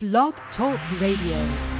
Blog Talk Radio.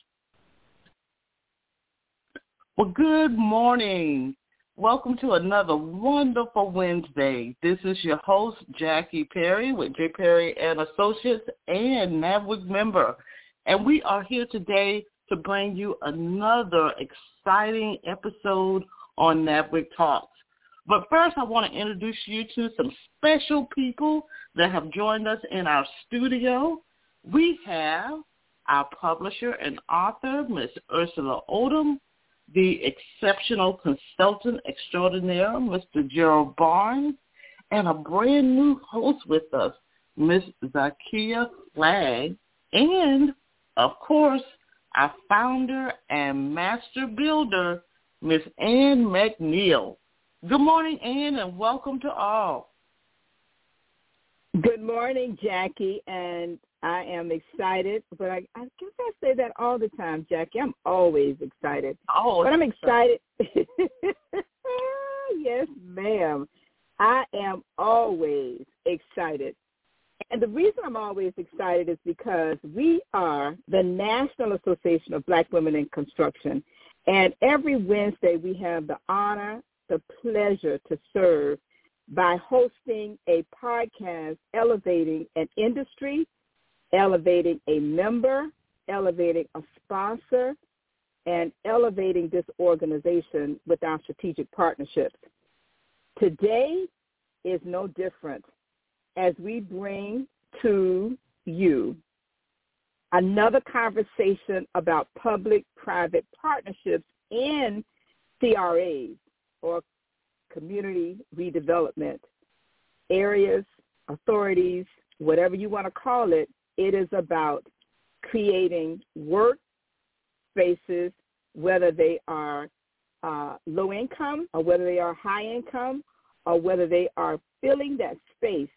Well, good morning. Welcome to another wonderful Wednesday. This is your host, Jackie Perry with J. Perry and Associates and NABWIC member. And we are here today to bring you another exciting episode on NABWIC Talks. But first, I want to introduce you to some special people that have joined us in our studio. We have our publisher and author, Miss Ursula Odom, the exceptional consultant extraordinaire, Mr. Gerald Barnes, and a brand new host with us, Miss Zakia Flagg, and, of course, our founder and master builder, Miss Ann McNeil. Good morning, Ann, and welcome to all. Good morning, Jackie, and I am excited, but I, I guess I say that all the time, Jackie. I'm always excited. Oh, but I'm excited. yes, ma'am. I am always excited. And the reason I'm always excited is because we are the National Association of Black Women in Construction. And every Wednesday we have the honor, the pleasure to serve by hosting a podcast elevating an industry elevating a member, elevating a sponsor, and elevating this organization with our strategic partnerships. Today is no different as we bring to you another conversation about public-private partnerships in CRAs or community redevelopment areas, authorities, whatever you want to call it, it is about creating work spaces, whether they are uh, low income or whether they are high income or whether they are filling that space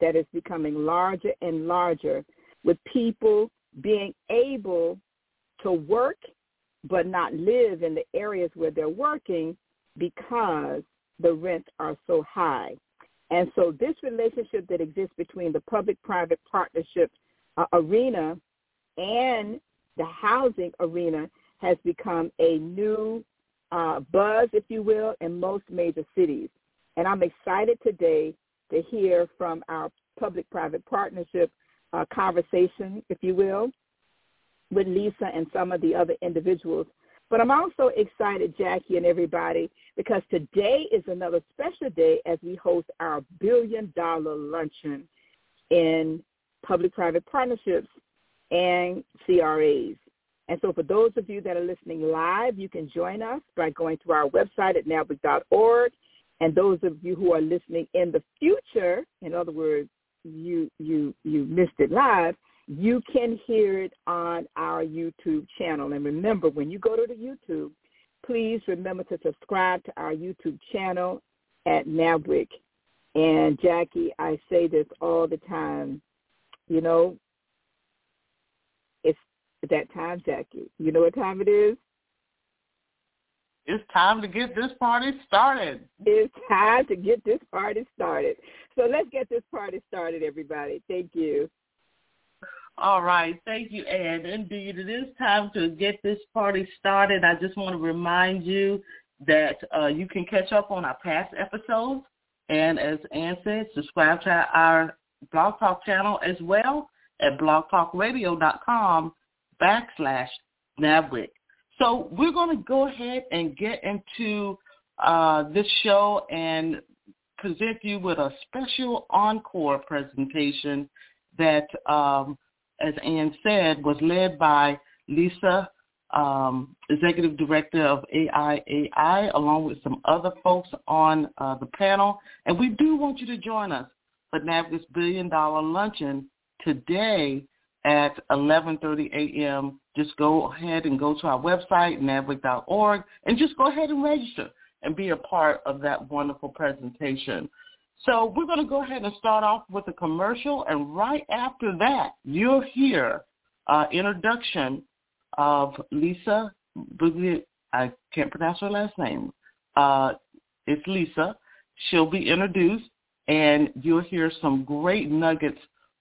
that is becoming larger and larger with people being able to work but not live in the areas where they're working because the rents are so high. And so this relationship that exists between the public-private partnership uh, arena and the housing arena has become a new uh, buzz, if you will, in most major cities. And I'm excited today to hear from our public-private partnership uh, conversation, if you will, with Lisa and some of the other individuals but I'm also excited, Jackie and everybody, because today is another special day as we host our billion dollar luncheon in public-private partnerships and CRAs. And so for those of you that are listening live, you can join us by going to our website at nabwic.org. And those of you who are listening in the future, in other words, you you you missed it live, you can hear it on our YouTube channel. And remember, when you go to the YouTube, please remember to subscribe to our YouTube channel at NABWIC. And Jackie, I say this all the time. You know, it's that time, Jackie. You know what time it is? it's time to get this party started. It's time to get this party started. So let's get this party started, everybody. Thank you. All right. Thank you, Ann. Indeed, it is time to get this party started. I just want to remind you that uh, you can catch up on our past episodes. And as Ann said, subscribe to our Blog Talk channel as well at blogtalkradio.com backslash NABWIC. So we're going to go ahead and get into uh, this show and present you with a special encore presentation that, um, as Ann said, was led by Lisa, um, Executive Director of AIAI, along with some other folks on uh, the panel. And we do want you to join us for NABWIC's Billion Dollar Luncheon today at 11.30 a.m. Just go ahead and go to our website, nabwic.org, and just go ahead and register and be a part of that wonderful presentation. So we're going to go ahead and start off with a commercial, and right after that, you'll hear uh, introduction of Lisa Bugli. I can't pronounce her last name. Uh, it's Lisa. She'll be introduced, and you'll hear some great nuggets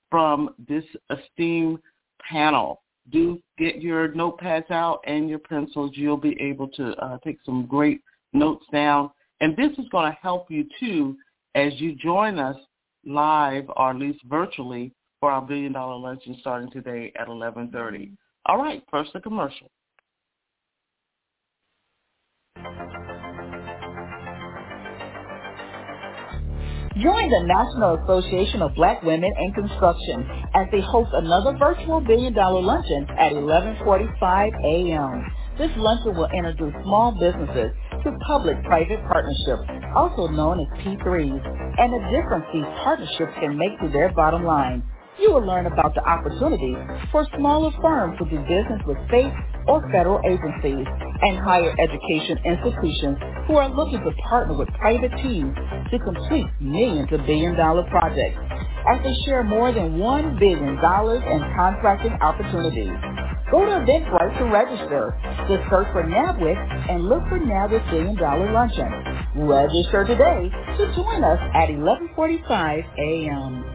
from this esteemed panel. Do get your notepads out and your pencils. You'll be able to uh, take some great notes down. And this is going to help you too as you join us live or at least virtually for our Billion Dollar Luncheon starting today at 1130. All right, first the commercial. Join the National Association of Black Women in Construction as they host another virtual Billion Dollar Luncheon at 11:45 a.m. This luncheon will introduce small businesses to public-private partnerships, also known as P3s, and the difference these partnerships can make to their bottom line. You will learn about the opportunities for smaller firms to do business with state or federal agencies and higher education institutions who are looking to partner with private teams to complete millions of billion dollar projects as they share more than $1 billion in contracting opportunities. Go to Eventbrite to register. Just search for NABWIC and look for NABWIC Billion Dollar Luncheon. Register today to join us at 1145 a.m.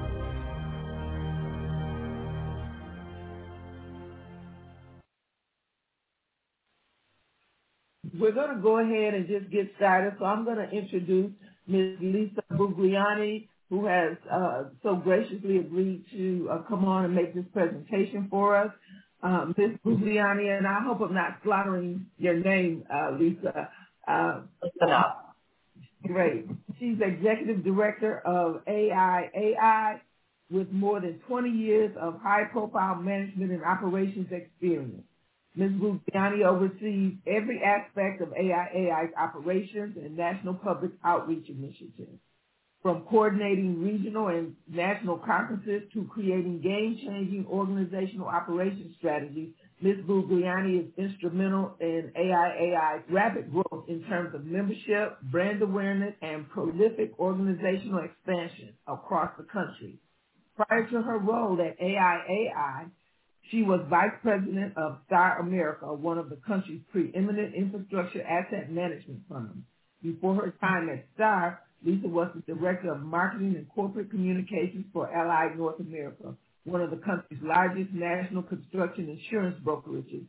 We're going to go ahead and just get started. So I'm going to introduce Ms. Lisa Buglione, who has uh, so graciously agreed to uh, come on and make this presentation for us. Um, Ms. Buglione, and I hope I'm not slaughtering your name, uh, Lisa. Uh, enough. Great. She's executive director of AIAI with more than 20 years of high-profile management and operations experience. Ms. Buglione oversees every aspect of AIAI's operations and national public outreach initiatives, from coordinating regional and national conferences to creating game-changing organizational operations strategies. Ms. Buglione is instrumental in AIAI's rapid growth in terms of membership, brand awareness, and prolific organizational expansion across the country. Prior to her role at AIAI, she was vice president of Star America, one of the country's preeminent infrastructure asset management firms. Before her time at Star, Lisa was the director of marketing and corporate communications for Allied North America, one of the country's largest national construction insurance brokerages,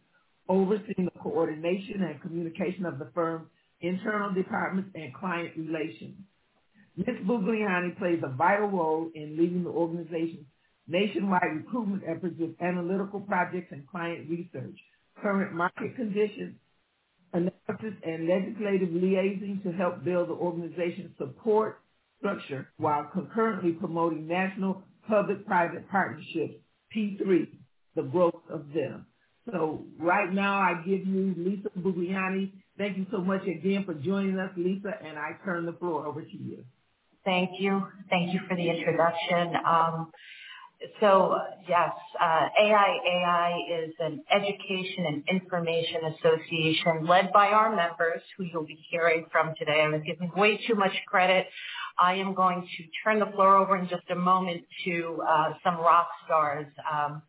overseeing the coordination and communication of the firm's internal departments and client relations. Ms. Buglione plays a vital role in leading the organization's nationwide recruitment efforts with analytical projects and client research, current market conditions, analysis, and legislative liaising to help build the organization's support structure while concurrently promoting national public-private partnerships, P3, the growth of them. So right now I give you Lisa Buglione. Thank you so much again for joining us, Lisa, and I turn the floor over to you. Thank you. Thank you for the introduction. Um, so yes, uh, AIAI is an education and information association led by our members who you'll be hearing from today. I was giving way too much credit. I am going to turn the floor over in just a moment to uh, some rock stars. Um,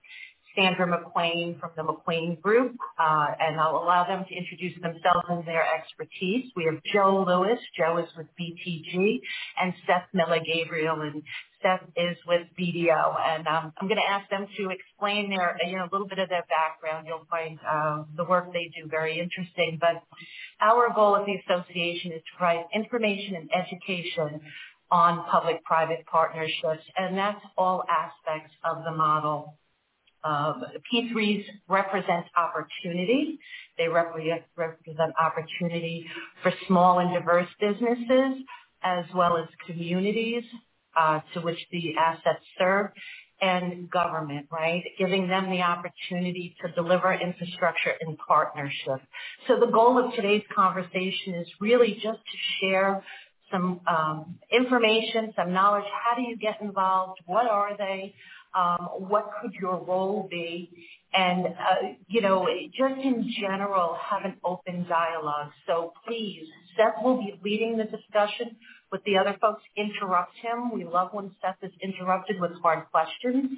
Sandra McQuain from the McQuain Group, uh, and I'll allow them to introduce themselves and their expertise. We have Joe Lewis. Joe is with BTG, and Seth Miller Gabriel, and Seth is with BDO. And um, I'm going to ask them to explain their, you know, a little bit of their background. You'll find uh, the work they do very interesting. But our goal at the association is to provide information and education on public-private partnerships, and that's all aspects of the model. Um, P3s represent opportunity. They represent opportunity for small and diverse businesses as well as communities uh, to which the assets serve and government, right? Giving them the opportunity to deliver infrastructure in partnership. So the goal of today's conversation is really just to share some um, information, some knowledge. How do you get involved? What are they? Um, what could your role be? And, uh, you know, just in general, have an open dialogue. So please, Seth will be leading the discussion with the other folks. Interrupt him. We love when Seth is interrupted with hard questions.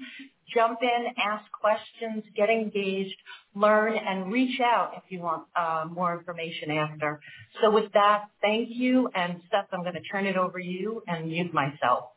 Jump in, ask questions, get engaged, learn, and reach out if you want uh, more information after. So with that, thank you. And Seth, I'm going to turn it over to you and mute myself.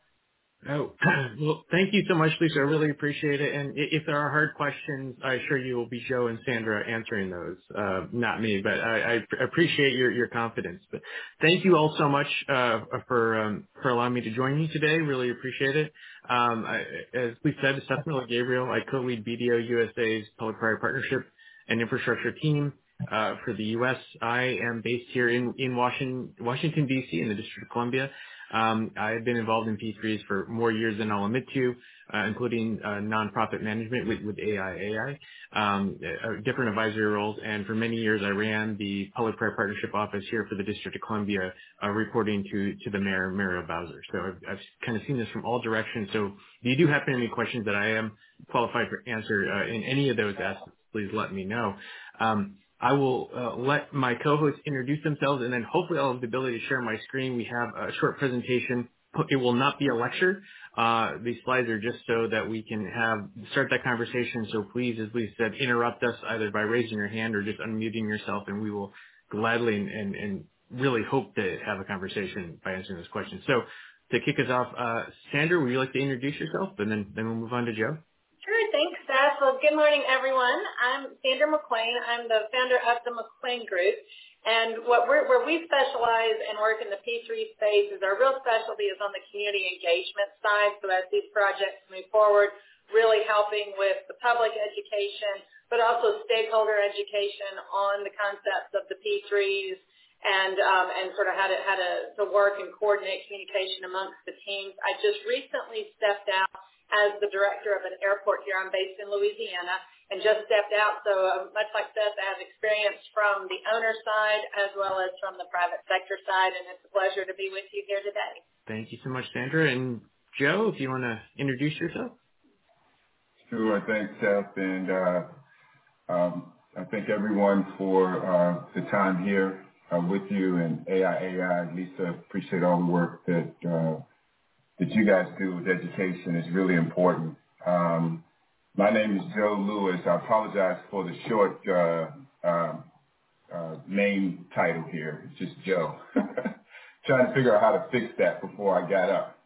Oh, well, thank you so much, Lisa. I really appreciate it. And if there are hard questions, I assure you will be Joe and Sandra answering those, uh, not me. But I, I appreciate your, your confidence. But thank you all so much uh, for um, for allowing me to join you today. Really appreciate it. Um, I, as we said, Miller Gabriel, I co-lead BDO USA's public-private partnership and infrastructure team. Uh, for the U.S. I am based here in, in Washington, Washington, D.C. in the District of Columbia. Um, I've been involved in P3s for more years than I'll admit to, uh, including uh, nonprofit management with, with AI, um, uh, different advisory roles. And for many years, I ran the public-private partnership office here for the District of Columbia, uh, reporting to, to the mayor, Muriel Bowser. So I've, I've kind of seen this from all directions. So if you do happen to have any questions that I am qualified for answer uh, in any of those aspects, please let me know. Um, I will uh, let my co-hosts introduce themselves, and then hopefully I'll have the ability to share my screen. We have a short presentation. It will not be a lecture. Uh, these slides are just so that we can have start that conversation. So please, as we said, interrupt us either by raising your hand or just unmuting yourself, and we will gladly and, and, and really hope to have a conversation by answering this question. So to kick us off, uh, Sandra, would you like to introduce yourself, and then then we'll move on to Joe? Well, good morning, everyone. I'm Sandra McQuain. I'm the founder of the McQuain Group. And what we're, where we specialize and work in the P3 space is our real specialty is on the community engagement side. So as these projects move forward, really helping with the public education, but also stakeholder education on the concepts of the P3s and um, and sort of how to how to, to work and coordinate communication amongst the teams. I just recently stepped out as the director of an airport here. I'm based in Louisiana and just stepped out. So uh, much like Seth, I have experience from the owner side as well as from the private sector side, and it's a pleasure to be with you here today. Thank you so much, Sandra. And Joe, if you want to introduce yourself. Sure. I thanks, Seth. And uh, um, I thank everyone for uh, the time here uh, with you and AIAI. Lisa, appreciate all the work that uh, that you guys do with education is really important. Um, my name is Joe Lewis. I apologize for the short uh, uh, uh, name title here. It's just Joe. Trying to figure out how to fix that before I got up.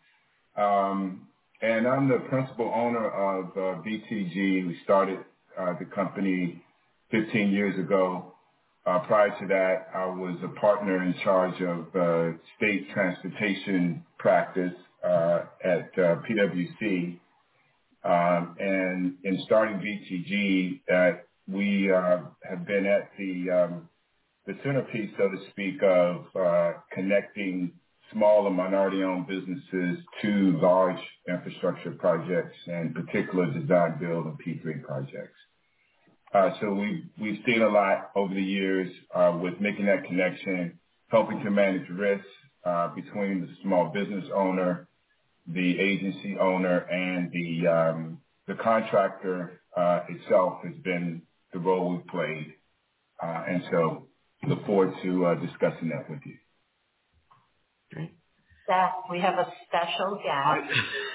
Um, and I'm the principal owner of uh, BTG. We started uh, the company 15 years ago. Uh, prior to that, I was a partner in charge of uh, state transportation practice at uh, PwC. Um, and in starting BTG, uh, we have been at the um, the centerpiece, so to speak, of connecting small and minority-owned businesses to large infrastructure projects, and particular design, build, and P3 projects. So we we've seen a lot over the years with making that connection, helping to manage risks between the small business owner the agency owner and the um, the contractor uh, itself has been the role we've played, uh, and so look forward to uh, discussing that with you. Great. Seth, we have a special guest.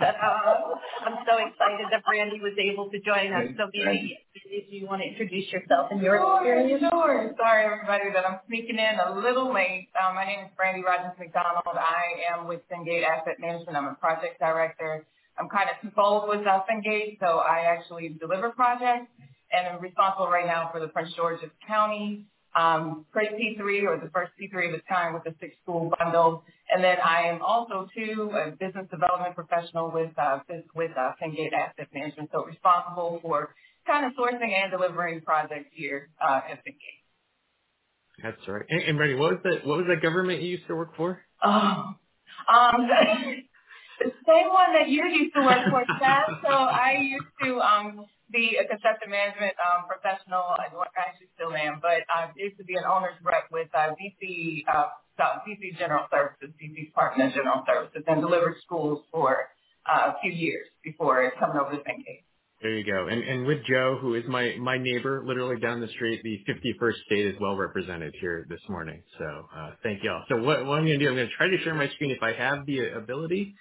I'm so excited that Brandy was able to join us. So, Brandy, do you want to introduce yourself and your experience? Sure. Sorry, everybody, that I'm sneaking in a little late. Um, my name is Brandy Rogers McDonald. I am with Fengate Asset Management. I'm a project director. I'm kind of involved with uh, Fengate, so I actually deliver projects, and I'm responsible right now for the Prince George's County um, P3 or the first P3 of its kind with the six school bundle. And then I am also too a business development professional with uh, with uh, Fengate Asset Management, so responsible for kind of sourcing and delivering projects here uh, at Fengate. That's right. And, and what was the what was that government you used to work for? Oh, um, the same one that you used to work for, Seth. So I used to um, be a construction management um, professional. I actually still am, but I used to be an owner's rep with uh, DC uh, DC General Services, DC Department of General Services, and delivered schools for uh, a few years before coming over to Fengate. There you go. And and with Joe, who is my my neighbor, literally down the street, the 51st state is well represented here this morning. So uh, thank y'all. So what, what I'm going to do, I'm going to try to share my screen if I have the ability.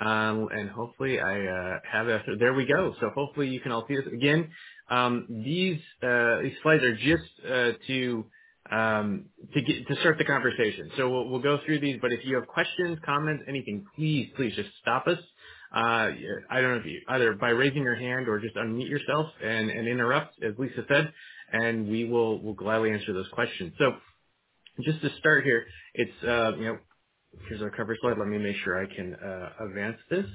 Um, and hopefully I uh, have it. There we go. So hopefully you can all see this again. Um, these uh, these slides are just uh, to um, to get to start the conversation. So we'll, we'll go through these. But if you have questions, comments, anything, please please just stop us. Uh, I don't know if you either by raising your hand or just unmute yourself and, and interrupt, as Lisa said, and we will will gladly answer those questions. So just to start here, it's uh, you know here's our cover slide. Let me make sure I can uh, advance this.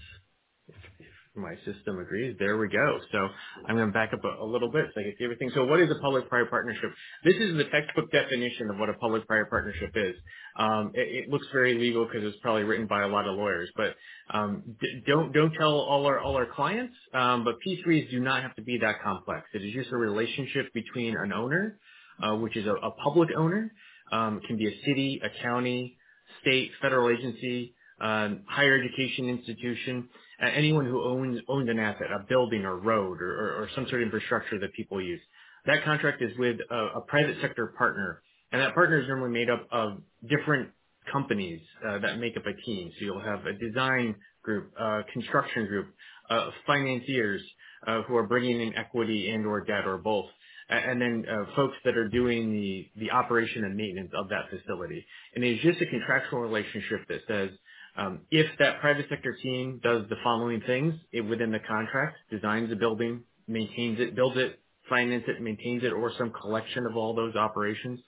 My system agrees, there we go. So I'm going to back up a, a, little bit so I can see everything. So what is a public-private partnership? This is the textbook definition of what a public-private partnership is. Um, it, it, looks very legal because it's probably written by a lot of lawyers, but um, d- don't don't tell all our all our clients. Um, but P3s do not have to be that complex. It is just a relationship between an owner, uh, which is a, a public owner. Um, can be a city, a county, state, federal agency, um, higher education institution, uh, anyone who owns owns an asset, a building or road or, or, or some sort of infrastructure that people use. That contract is with a, a private sector partner, and that partner is normally made up of different companies uh, that make up a team. So you'll have a design group, a construction group, uh, financiers uh, who are bringing in equity and or debt or both and then uh, folks that are doing the the operation and maintenance of that facility. And it's just a contractual relationship that says um, if that private sector team does the following things it, within the contract, designs a building, maintains it, builds it, finances it, maintains it, or some collection of all those operations,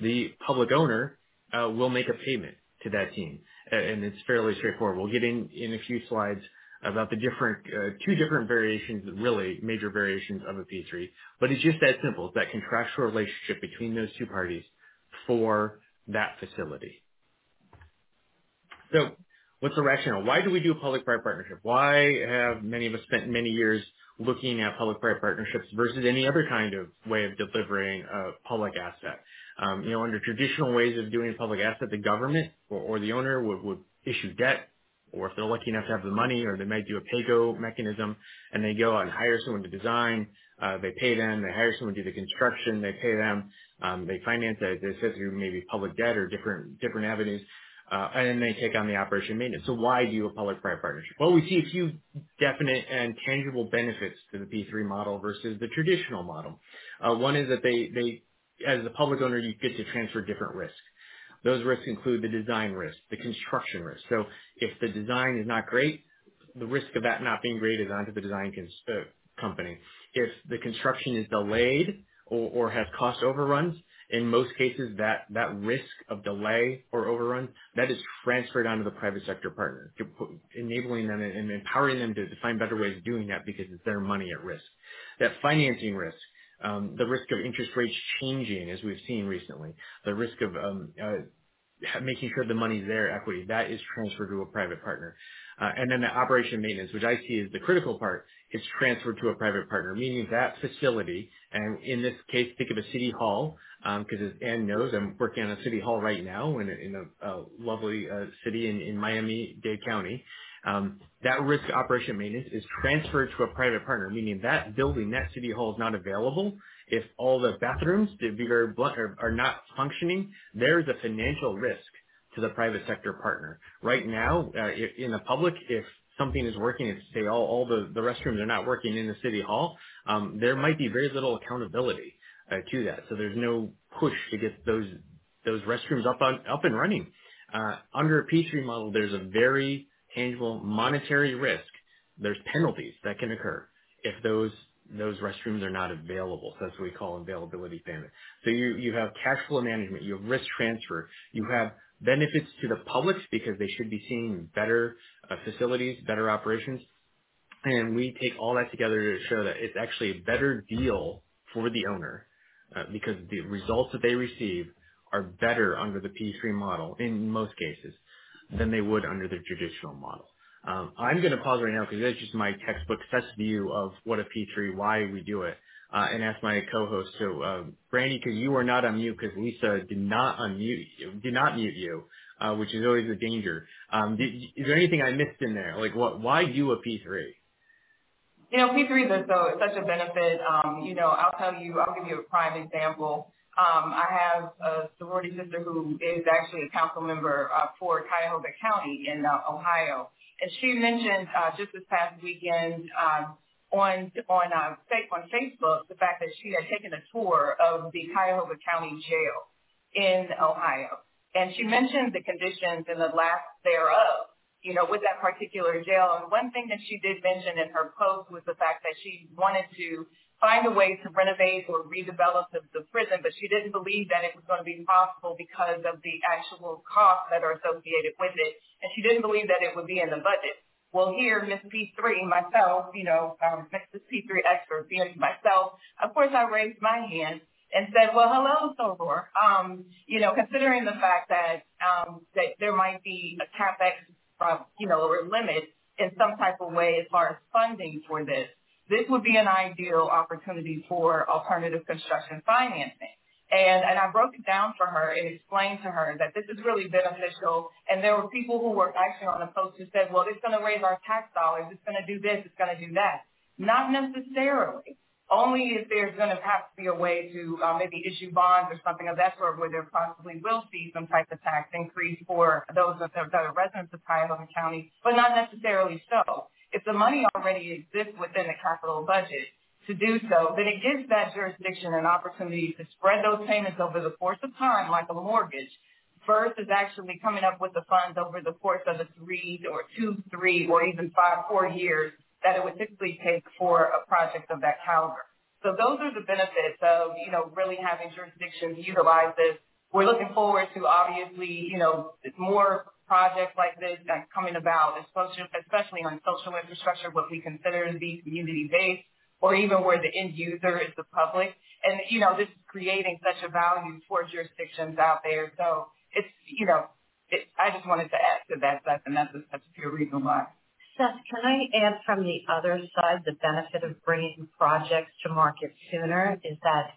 the public owner uh, will make a payment to that team. And it's fairly straightforward. We'll get in in a few slides about the different, uh, two different variations, really major variations of a P3. But it's just that simple. It's that contractual relationship between those two parties for that facility. So what's the rationale? Why do we do a public-private partnership? Why have many of us spent many years looking at public-private partnerships versus any other kind of way of delivering a public asset? Um, you know, under traditional ways of doing public asset, the government or, or the owner would, would issue debt or if they're lucky enough to have the money, or they might do a pay-go mechanism, and they go out and hire someone to design. Uh, they pay them. They hire someone to do the construction. They pay them. Um, they finance it. They sit through maybe public debt or different different avenues, and then they take on the operation maintenance. So why do you a public-private partnership? Well, we see a few definite and tangible benefits to the P3 model versus the traditional model. Uh, one is that they they as a public owner, you get to transfer different risks. Those risks include the design risk, the construction risk. So if the design is not great, the risk of that not being great is onto the design cons- uh, company. If the construction is delayed or, or has cost overruns, in most cases that, that risk of delay or overrun, that is transferred onto the private sector partner, enabling them and empowering them to, find better ways of doing that because it's their money at risk. That financing risk, um, the risk of interest rates changing, as we've seen recently, the risk of um, uh, making sure the money's there, equity, that is transferred to a private partner. Uh, and then the operation maintenance, which I see as the critical part, is transferred to a private partner, meaning that facility, and in this case, think of a city hall, because um, as Ann knows, I'm working on a city hall right now in a, in a, a lovely uh, city in, in Miami-Dade County. Um, that risk operation maintenance is transferred to a private partner, meaning that building, that city hall is not available. If all the bathrooms, to be very blunt, are, are not functioning, there is a financial risk to the private sector partner. Right now, uh, in the public, if something is working, if say all, all the, the restrooms are not working in the city hall, um, there might be very little accountability uh, to that. So there's no push to get those those restrooms up on up and running. Uh, under a P3 model, there's a very tangible monetary risk. There's penalties that can occur if those those restrooms are not available. So that's what we call availability payment. So you you have cash flow management, you have risk transfer, you have benefits to the public because they should be seeing better uh, facilities, better operations, and we take all that together to show that it's actually a better deal for the owner uh, because the results that they receive are better under the P3 model in most cases than they would under the traditional model. Um, I'm going to pause right now because that's just my textbook best view of what a P3, why we do it, uh, and ask my co-host. So, uh, Brandy, because you are not on mute, because Lisa did not unmute did not mute you, uh, which is always a danger. Um, did, is there anything I missed in there? Like, what? Why do a P3? You know, P3s are so such a benefit. Um, you know, I'll tell you, I'll give you a prime example. Um, I have a sorority sister who is actually a council member uh, for Cuyahoga County in uh, Ohio, and she mentioned uh, just this past weekend um, on on uh, on Facebook the fact that she had taken a tour of the Cuyahoga County Jail in Ohio, and she mentioned the conditions and the lack thereof, you know, with that particular jail. And one thing that she did mention in her post was the fact that she wanted to find a way to renovate or redevelop the, the prison, but she didn't believe that it was going to be possible because of the actual costs that are associated with it, and she didn't believe that it would be in the budget. Well, here, Miss P3, myself, you know, um, Mrs. P3 expert, being myself, of course, I raised my hand and said, well, hello, Soror. Um, you know, considering the fact that um, that there might be a capex, uh, you know, or limit in some type of way as far as funding for this this would be an ideal opportunity for alternative construction financing. And, and I broke it down for her and explained to her that this is really beneficial. And there were people who were actually on the post who said, well, it's going to raise our tax dollars. It's going to do this. It's going to do that. Not necessarily. Only if there's going to have to be a way to uh, maybe issue bonds or something of that sort where there possibly will see some type of tax increase for those that are residents of Cuyahoga County, but not necessarily so if the money already exists within the capital budget to do so, then it gives that jurisdiction an opportunity to spread those payments over the course of time like a mortgage versus actually coming up with the funds over the course of the three or two, three, or even five, four years that it would typically take for a project of that caliber. So those are the benefits of, you know, really having jurisdictions utilize this. We're looking forward to obviously, you know, more projects like this that's coming about, especially on social infrastructure, what we consider to be community-based, or even where the end user is the public. And, you know, this is creating such a value for jurisdictions out there. So it's, you know, it, I just wanted to add to that, Seth, and that's a, that's a pure reason why. Seth, can I add from the other side, the benefit of bringing projects to market sooner is that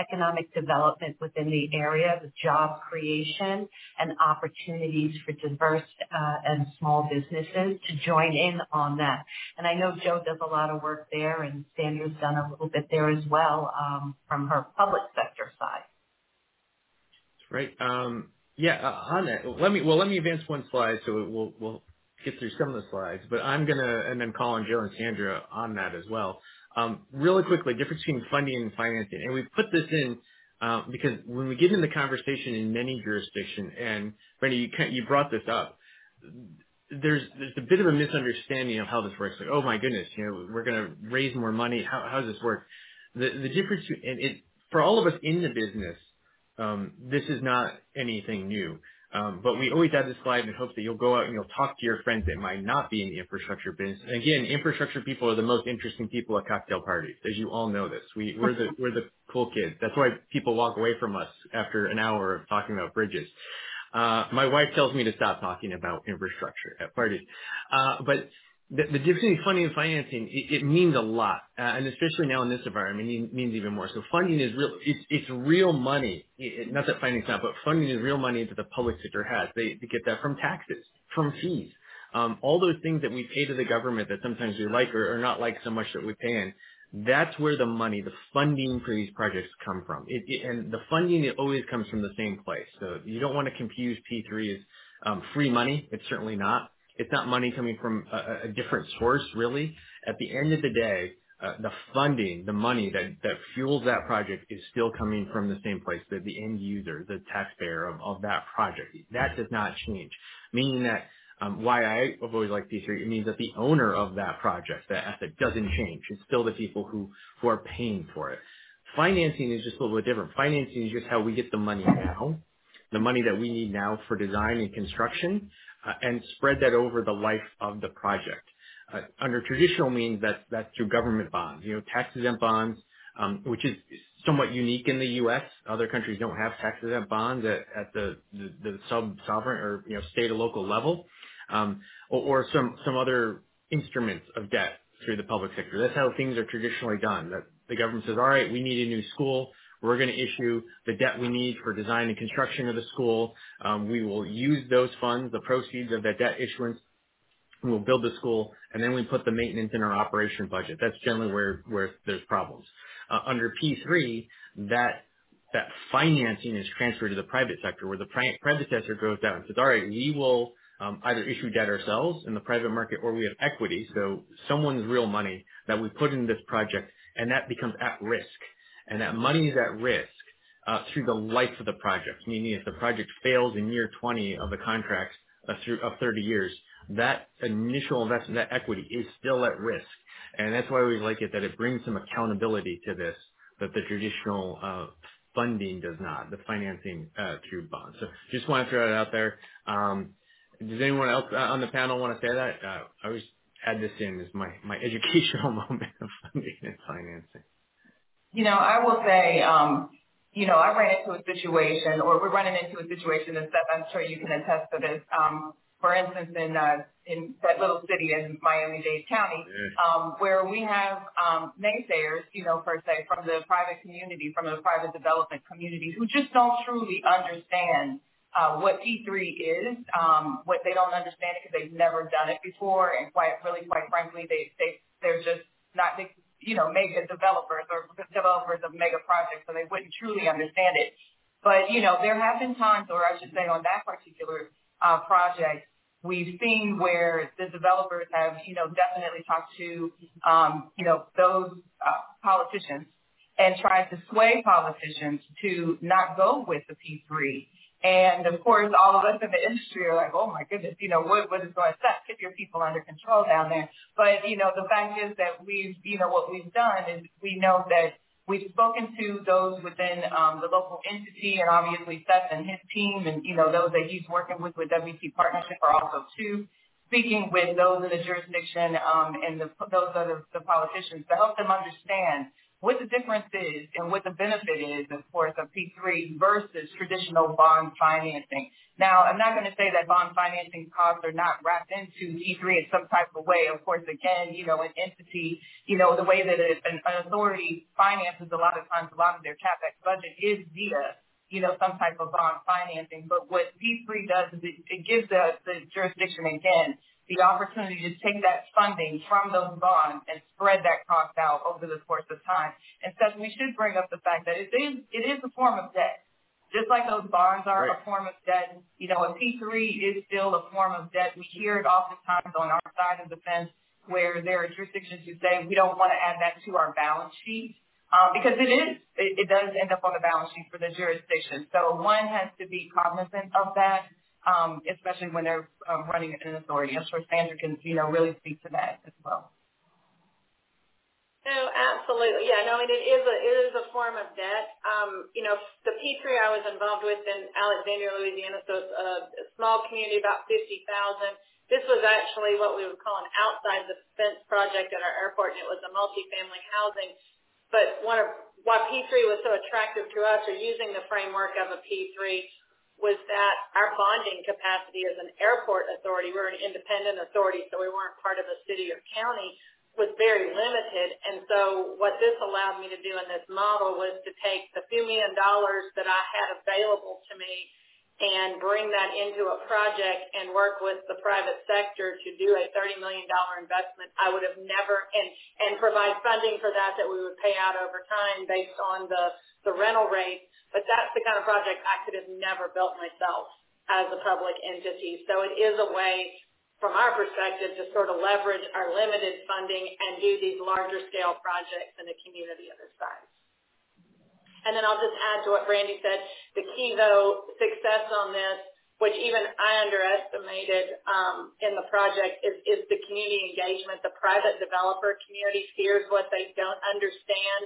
economic development within the area, the job creation, and opportunities for diverse uh, and small businesses to join in on that. And I know Joe does a lot of work there, and Sandra's done a little bit there as well um, from her public sector side. Right. Um, yeah, uh, on that, let me well let me advance one slide so we'll we'll get through some of the slides, but I'm gonna and then call on Joe and Sandra on that as well. Um, really quickly, difference between funding and financing. And we put this in uh, because when we get in the conversation in many jurisdictions, and Brandy, you, you brought this up, there's there's a bit of a misunderstanding of how this works. Like, oh my goodness, you know, we're going to raise more money. How how does this work? The the difference, and it for all of us in the business, um, this is not anything new. Um, but we always add this slide in hopes that you'll go out and you'll talk to your friends that might not be in the infrastructure business. And again, infrastructure people are the most interesting people at cocktail parties, as you all know this. We, we're the we're the cool kids. That's why people walk away from us after an hour of talking about bridges. Uh, my wife tells me to stop talking about infrastructure at parties. Uh, but the, the difference between funding and financing, it, it means a lot, uh, and especially now in this environment, it means even more. So funding is real; it's, it's real money. It, not that funding's not, but funding is real money that the public sector has. They, they get that from taxes, from fees, um, all those things that we pay to the government that sometimes we like or, or not like so much that we pay in. That's where the money, the funding for these projects come from. It, it, and the funding it always comes from the same place. So you don't want to confuse P3 as um, free money. It's certainly not It's not money coming from a different source, really. At the end of the day, uh, the funding, the money that fuels that project is still coming from the same place, the end user, the taxpayer of that project. That does not change. Meaning that um, why I have always liked P3, it means that the owner of that project, that asset, doesn't change. It's still the people who are paying for it. Financing is just a little bit different. Financing is just how we get the money now, the money that we need now for design and construction, uh, and spread that over the life of the project. Uh, under traditional means, that's through government bonds, you know, tax-exempt bonds, um, which is somewhat unique in the U.S. Other countries don't have tax-exempt bonds at the sub-sovereign or you know, state or local level, um, or some other instruments of debt through the public sector. That's how things are traditionally done. The government says, "All right, we need a new school. We're going to issue the debt we need for design and construction of the school. Um, We will use those funds, the proceeds of that debt issuance, we'll build the school, and then we put the maintenance in our operation budget." That's generally where where there's problems. Uh, Under P3, that that financing is transferred to the private sector, where the private sector goes out and says, "All right, we will um, either issue debt ourselves in the private market, or we have equity." So someone's real money that we put in this project, and that becomes at risk. And that money is at risk uh, through the life of the project. Meaning if the project fails in year 20 of the contract of 30 years, that initial investment, that equity, is still at risk. And that's why we like it, that it brings some accountability to this that the traditional uh, funding does not, the financing through bonds. So just want to throw that out there. Um, Does anyone else on the panel want to say that? I always add this in as my my educational moment of. I will say um, you know, I ran into a situation, or we're running into a situation, and Seth, I'm sure you can attest to this. Um, for instance, uh, in that little city in Miami-Dade County, um, where we have um, naysayers, you know, per se, from the private community, from the private development community, who just don't truly understand uh, what P3 is. What they don't understand it because they've never done it before. And quite really, quite frankly, they're just not mega developers or developers of mega projects, so they wouldn't truly understand it. But you know, there have been times, or I should say on that particular uh, project, we've seen where the developers have you know, definitely talked to um, you know, those uh, politicians and tried to sway politicians to not go with the P3. And of course, all of us in the industry are like, "Oh my goodness, you know, what, what is going Seth? Keep your people under control down there." But you know, the fact is that we've, you know, what we've done is we know that we've spoken to those within um, the local entity, and obviously Seth and his team and you know, those that he's working with with WT Partnership are also too, speaking with those in the jurisdiction um, and those other politicians to help them understand what the difference is and what the benefit is, of course, of P3 versus traditional bond financing. Now, I'm not going to say that bond financing costs are not wrapped into P3 in some type of way. Of course, again, you know, an entity, you know, the way that an authority finances a lot of times, a lot of their CapEx budget is via you know, some type of bond financing. But what P3 does is it gives the jurisdiction, again, the opportunity to take that funding from those bonds and spread that cost out over the course of time. And Seth, we should bring up the fact that it is, it is a form of debt. Just like those bonds are a form of debt, you know, a P3 is still a form of debt. We hear it oftentimes on our side of the fence where there are jurisdictions who say, "We don't want to add that to our balance sheet," um, because it is, it does end up on the balance sheet for the jurisdiction. So one has to be cognizant of that, especially when they're running an authority. I'm sure Sandra can you know, really speak to that as well. No, absolutely. Yeah. No, I mean, it is a it is a form of debt. Um, you know, the P3 I was involved with in Alexandria, Louisiana, so it's a small community, about 50,000. This was actually what we would call an outside-the-fence project at our airport, and it was a multifamily housing. But one of why P3 was so attractive to us, or using the framework of a P3, was that our bonding capacity as an airport authority, we're an independent authority, so we weren't part of a city or county, was very limited. And so what this allowed me to do in this model was to take the few million dollars that I had available to me and bring that into a project and work with the private sector to do a $30 million investment. I would have never and and provide funding for that that we would pay out over time based on the the rental rate. But that's the kind of project I could have never built myself as a public entity. So it is a way from our perspective, to sort of leverage our limited funding and do these larger scale projects in a community of this size. And then I'll just add to what Brandy said. The key, though, success on this, which even I underestimated um, in the project, is the community engagement. The private developer community fears what they don't understand,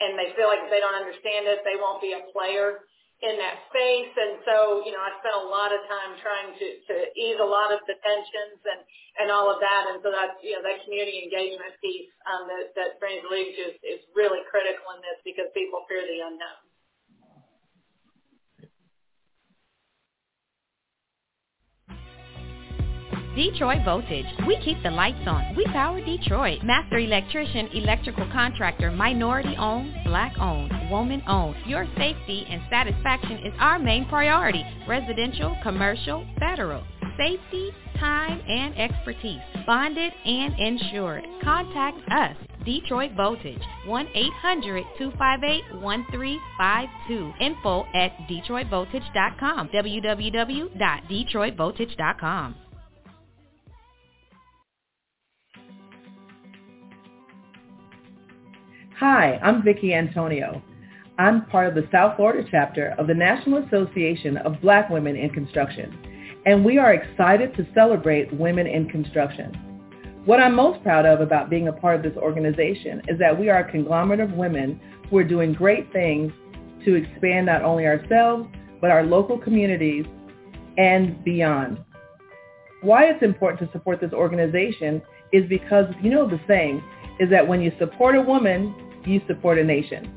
and they feel like if they don't understand it, they won't be a player in that space. And so, you know, I spent a lot of time trying to ease a lot of the tensions and and all of that. And so that's, you know, that community engagement piece um, that Brandy alluded to is really critical in this because people fear the unknown. Detroit Voltage. We keep the lights on. We power Detroit. Master electrician, electrical contractor, minority owned, black owned, woman owned. Your safety and satisfaction is our main priority. Residential, commercial, federal. Safety, time, and expertise. Bonded and insured. Contact us. Detroit Voltage. 1-800-258-1352. Info at detroitvoltage.com. www.detroitvoltage.com. Hi, I'm Vicki Antonio. I'm part of the South Florida chapter of the National Association of Black Women in Construction, and we are excited to celebrate women in construction. What I'm most proud of about being a part of this organization is that we are a conglomerate of women who are doing great things to expand not only ourselves, but our local communities and beyond. Why it's important to support this organization is because you know the saying is that when you support a woman, you support a nation.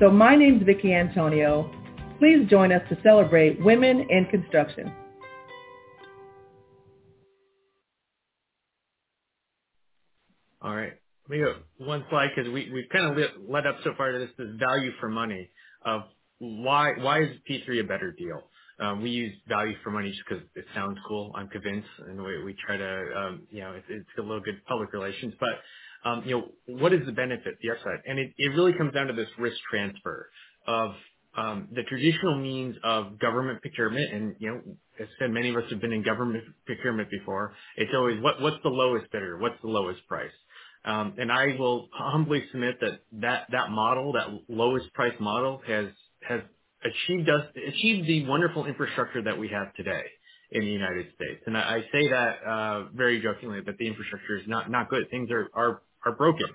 So my name is Vicki Antonio. Please join us to celebrate women in construction. All right. Let me go one slide because we, we've kind of led up so far to this, this value for money of why, why is P3 a better deal? Um, we use value for money just because it sounds cool. I'm convinced, and we, we try to, um, you know, it's, it's a little good public relations. But um, you know, what is the benefit, the upside? And it, it really comes down to this risk transfer of um, the traditional means of government procurement. And, you know, as I said, many of us have been in government procurement before. It's always what, what's the lowest bidder? What's the lowest price? Um, and I will humbly submit that that, that model, that lowest price model has, has achieved us, achieved the wonderful infrastructure that we have today in the United States. And I, I say that, uh, very jokingly that the infrastructure is not, not good. Things are, are are broken.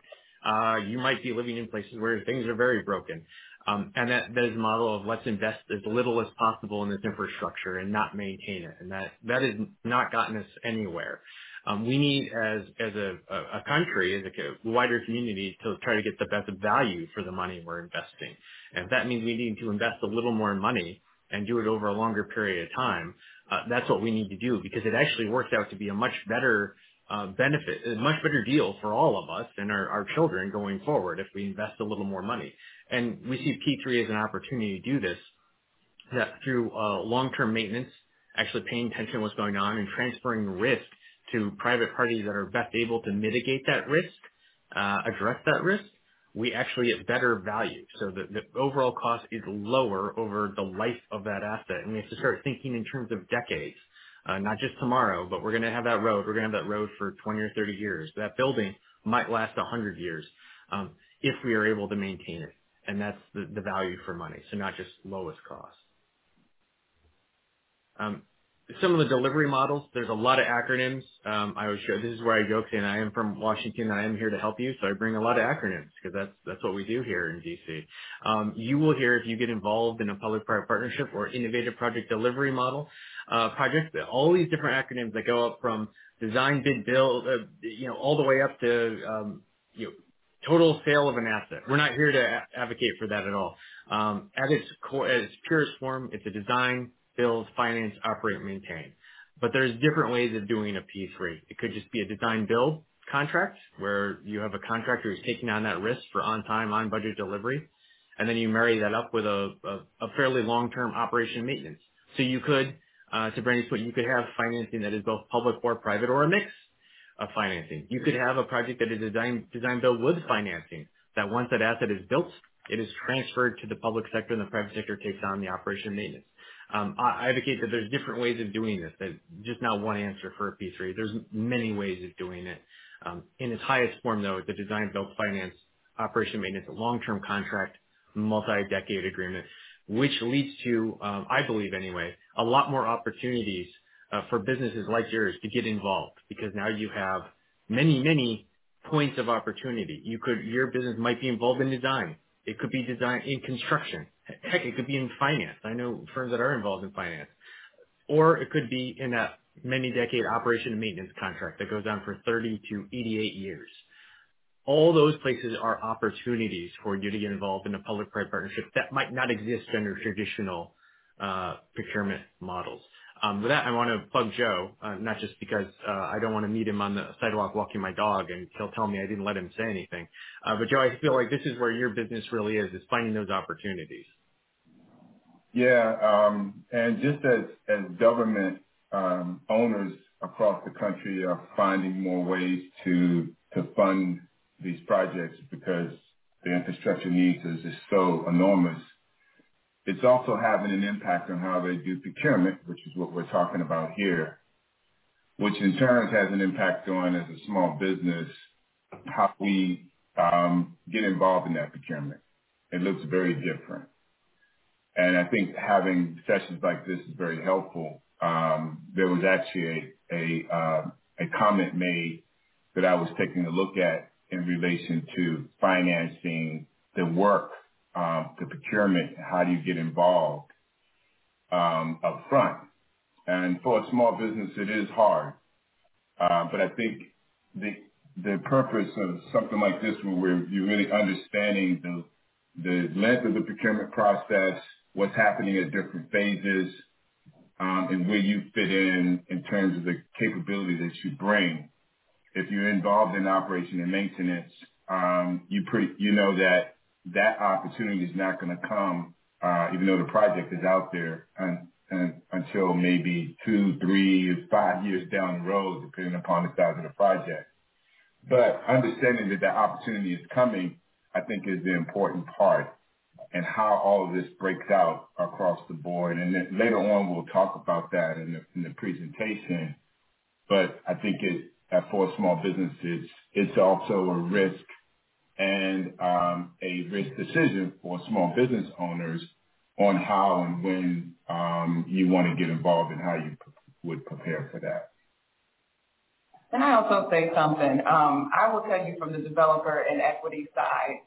Uh, you might be living in places where things are very broken. Um, and that, that is a model of let's invest as little as possible in this infrastructure and not maintain it. And that, that has not gotten us anywhere. Um, we need as, as a, a country, as a wider community to try to get the best value for the money we're investing. And if that means we need to invest a little more money and do it over a longer period of time, uh, that's what we need to do because it actually works out to be a much better uh, benefit, a much better deal for all of us and our, our children going forward if we invest a little more money. And we see P3 as an opportunity to do this, that through uh, long-term maintenance, actually paying attention to what's going on and transferring risk to private parties that are best able to mitigate that risk, uh, address that risk, we actually get better value. So the, the overall cost is lower over the life of that asset. And we have to start thinking in terms of decades uh, not just tomorrow, but we're going to have that road. We're going to have that road for 20 or 30 years. That building might last 100 years um, if we are able to maintain it. And that's the, the value for money, so not just lowest cost. Um, some of the delivery models, there's a lot of acronyms. Um, I always show, this is where I joke saying I am from Washington and I am here to help you. So I bring a lot of acronyms because that's, that's what we do here in DC. Um, you will hear if you get involved in a public-private partnership or innovative project delivery model, uh, project, all these different acronyms that go up from design, bid, build, uh, you know, all the way up to, um, you know, total sale of an asset. We're not here to a- advocate for that at all. Um, at its core, at its purest form, it's a design, build, finance, operate, maintain. But there's different ways of doing a P3. It could just be a design build contract where you have a contractor who's taking on that risk for on time, on budget delivery. And then you marry that up with a, a, a fairly long-term operation and maintenance. So you could, uh, to Brandy's point, you could have financing that is both public or private or a mix of financing. You could have a project that is design, design build with financing that once that asset is built, it is transferred to the public sector and the private sector takes on the operation and maintenance. Um, I advocate that there's different ways of doing this, that just not one answer for a P3. There's many ways of doing it. Um, in its highest form, though, the design, build, finance, operation, maintenance, long-term contract, multi-decade agreement, which leads to, um, I believe anyway, a lot more opportunities uh, for businesses like yours to get involved because now you have many, many points of opportunity. You could, your business might be involved in design. It could be design in construction. Heck, it could be in finance. I know firms that are involved in finance. Or it could be in that many decade operation and maintenance contract that goes on for 30 to 88 years. All those places are opportunities for you to get involved in a public-private partnership that might not exist under traditional uh, procurement models. Um, with that, I want to plug Joe, uh, not just because uh, I don't want to meet him on the sidewalk walking my dog and he'll tell me I didn't let him say anything. But Joe, I feel like this is where your business really is, is finding those opportunities. Yeah, um, and just as, as government um, owners across the country are finding more ways to to fund these projects because the infrastructure needs is just so enormous it's also having an impact on how they do procurement, which is what we're talking about here, which in turn has an impact on, as a small business, how we um, get involved in that procurement. It looks very different. And I think having sessions like this is very helpful. Um, there was actually a, a, uh, a comment made that I was taking a look at in relation to financing the work um, the procurement, how do you get involved um, up front? And for a small business, it is hard. Uh, but I think the the purpose of something like this, where you're really understanding the the length of the procurement process, what's happening at different phases, um, and where you fit in in terms of the capability that you bring. If you're involved in operation and maintenance, um, you pre- you know that that opportunity is not going to come, uh, even though the project is out there, and until maybe two, three, five years down the road, depending upon the size of the project. But understanding that that opportunity is coming, I think, is the important part, and how all of this breaks out across the board. And then later on, we'll talk about that in the, in the presentation. But I think it, for small businesses, it's also a risk and um, a risk decision for small business owners on how and when um, you want to get involved and how you would prepare for that. Can I also say something? Um, I will tell you from the developer and equity side,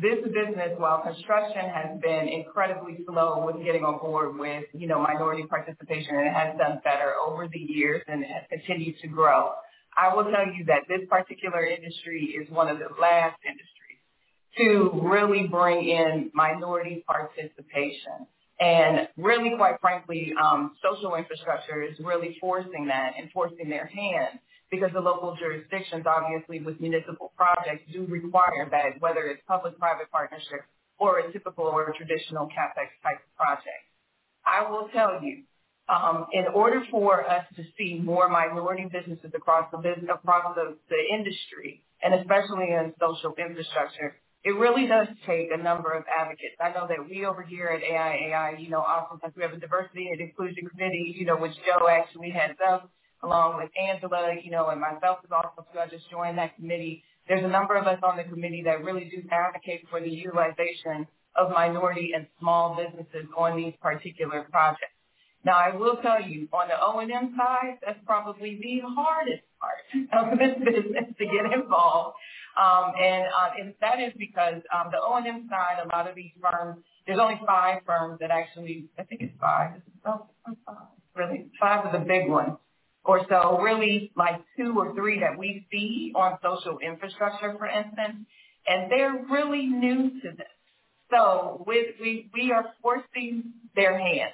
this business, while construction has been incredibly slow with getting on board with, you know, minority participation, and it has done better over the years and has continued to grow. I will tell you that this particular industry is one of the last industries to really bring in minority participation. And really, quite frankly, um, social infrastructure is really forcing that and forcing their hand because the local jurisdictions, obviously, with municipal projects do require that, whether it's public-private partnerships or a typical or traditional CapEx type project. I will tell you, um, in order for us to see more minority businesses across the business, across the, the industry, and especially in social infrastructure, it really does take a number of advocates. I know that we over here at AIAI, you know, oftentimes we have a diversity and inclusion committee, you know, which Joe actually heads up along with Angela, you know, and myself as also too. I just joined that committee. There's a number of us on the committee that really do advocate for the utilization of minority and small businesses on these particular projects. Now, I will tell you, on the O&M side, that's probably the hardest part of this business to get involved. Um, and, uh, and that is because um, the O&M side, a lot of these firms, there's only five firms that actually, I think it's five, oh, really, five of the big ones or so, really like two or three that we see on social infrastructure, for instance, and they're really new to this. So with, we, we are forcing their hand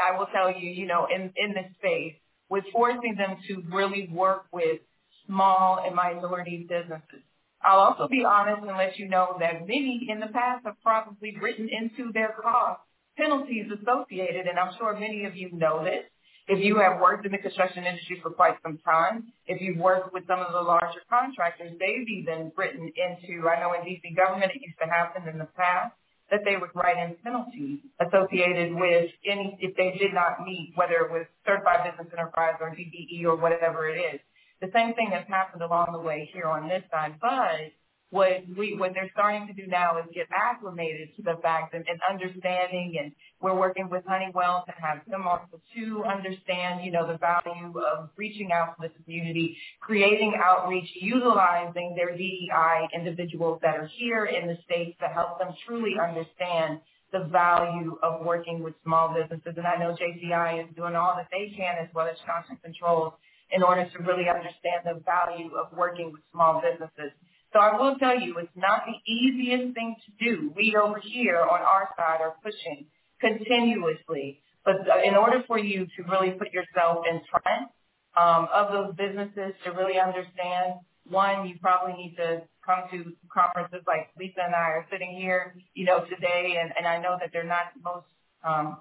I will tell you, you know, in, in this space, with forcing them to really work with small and minority businesses. I'll also be honest and let you know that many in the past have probably written into their cost penalties associated, and I'm sure many of you know this. If you have worked in the construction industry for quite some time, if you've worked with some of the larger contractors, they've even written into, I know in DC government it used to happen in the past, that they would write in penalties associated with any if they did not meet, whether it was certified business enterprise or DBE or whatever it is. The same thing has happened along the way here on this side, but what we what they're starting to do now is get acclimated to the fact and, and understanding and we're working with Honeywell to have them also to understand, you know, the value of reaching out to the community, creating outreach, utilizing their DEI individuals that are here in the States to help them truly understand the value of working with small businesses. And I know JCI is doing all that they can as well as Johnson Controls in order to really understand the value of working with small businesses. So I will tell you, it's not the easiest thing to do. We over here on our side are pushing continuously. But in order for you to really put yourself in front um, of those businesses to really understand, one, you probably need to come to conferences like Lisa and I are sitting here, you know, today, and, and I know that they're not most um,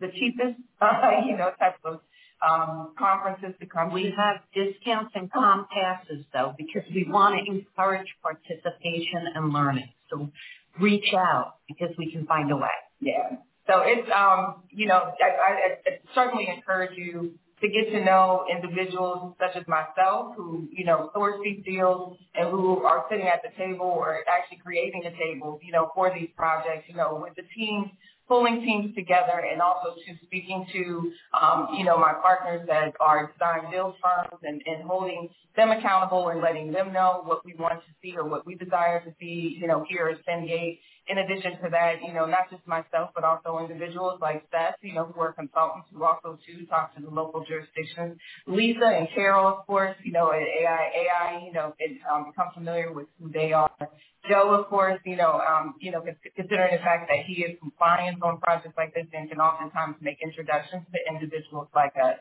the cheapest, uh, you know, type of um, conferences to come. We have discounts and com passes though, because we want to encourage participation and learning. So reach out because we can find a way. Yeah. So it's, um, you know, I, I, I certainly encourage you to get to know individuals such as myself who, you know, source these deals and who are sitting at the table or actually creating the table, you know, for these projects, you know, with the teams pulling teams together and also to speaking to, um, you know, my partners that are design build firms and, and holding them accountable and letting them know what we want to see or what we desire to see, you know, here at Fengate in addition to that, you know, not just myself, but also individuals like Seth, you know, who are consultants who also too talk to the local jurisdictions. Lisa and Carol, of course, you know, at AI, AI, you know, it, um, become familiar with who they are. Joe, of course, you know, um, you know, considering the fact that he is compliant on projects like this and can oftentimes make introductions to individuals like us.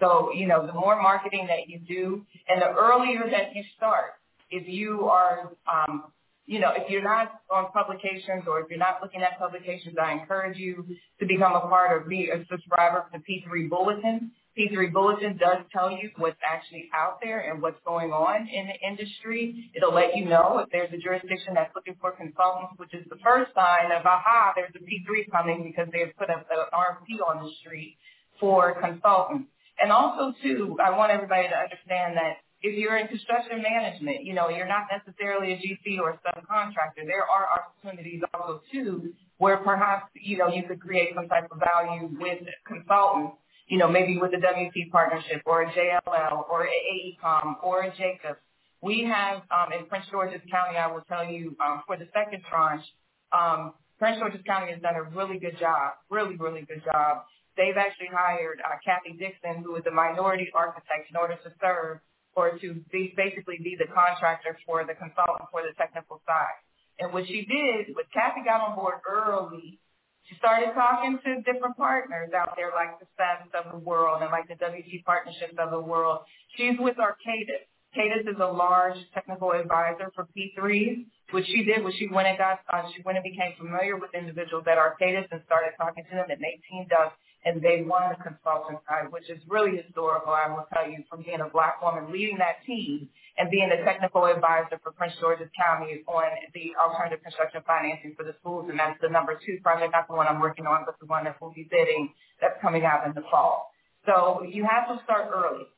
So, you know, the more marketing that you do and the earlier that you start, if you are um, you know, if you're not on publications or if you're not looking at publications, I encourage you to become a part or be a subscriber to P3 Bulletin. P3 Bulletin does tell you what's actually out there and what's going on in the industry. It'll let you know if there's a jurisdiction that's looking for consultants, which is the first sign of, aha, there's a P3 coming because they've put up an RFP on the street for consultants. And also, too, I want everybody to understand that if you're in construction management, you know, you're not necessarily a GC or a subcontractor. There are opportunities also too where perhaps, you know, you could create some type of value with consultants, you know, maybe with a WT partnership or a JLL or a AECOM or a Jacobs. We have um, in Prince George's County, I will tell you, um, for the second tranche, um, Prince George's County has done a really good job, really, really good job. They've actually hired uh, Kathy Dixon, who is a minority architect, in order to serve or to be basically be the contractor for the consultant for the technical side. And what she did was Kathy got on board early. She started talking to different partners out there like the SAPs of the world and like the WT partnerships of the world. She's with Arcadis. Arcadis is a large technical advisor for P3s. What she did was she went and got, uh, she went and became familiar with individuals at Arcadis and started talking to them and they teamed up and they won the consultant side, which is really historical, I will tell you, from being a black woman leading that team and being the technical advisor for Prince George's County on the alternative construction financing for the schools. And that's the number two project, not the one I'm working on, but the one that we'll be bidding that's coming out in the fall. So you have to start early,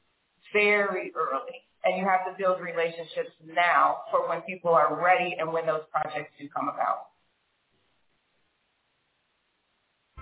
very early. And you have to build relationships now for when people are ready and when those projects do come about.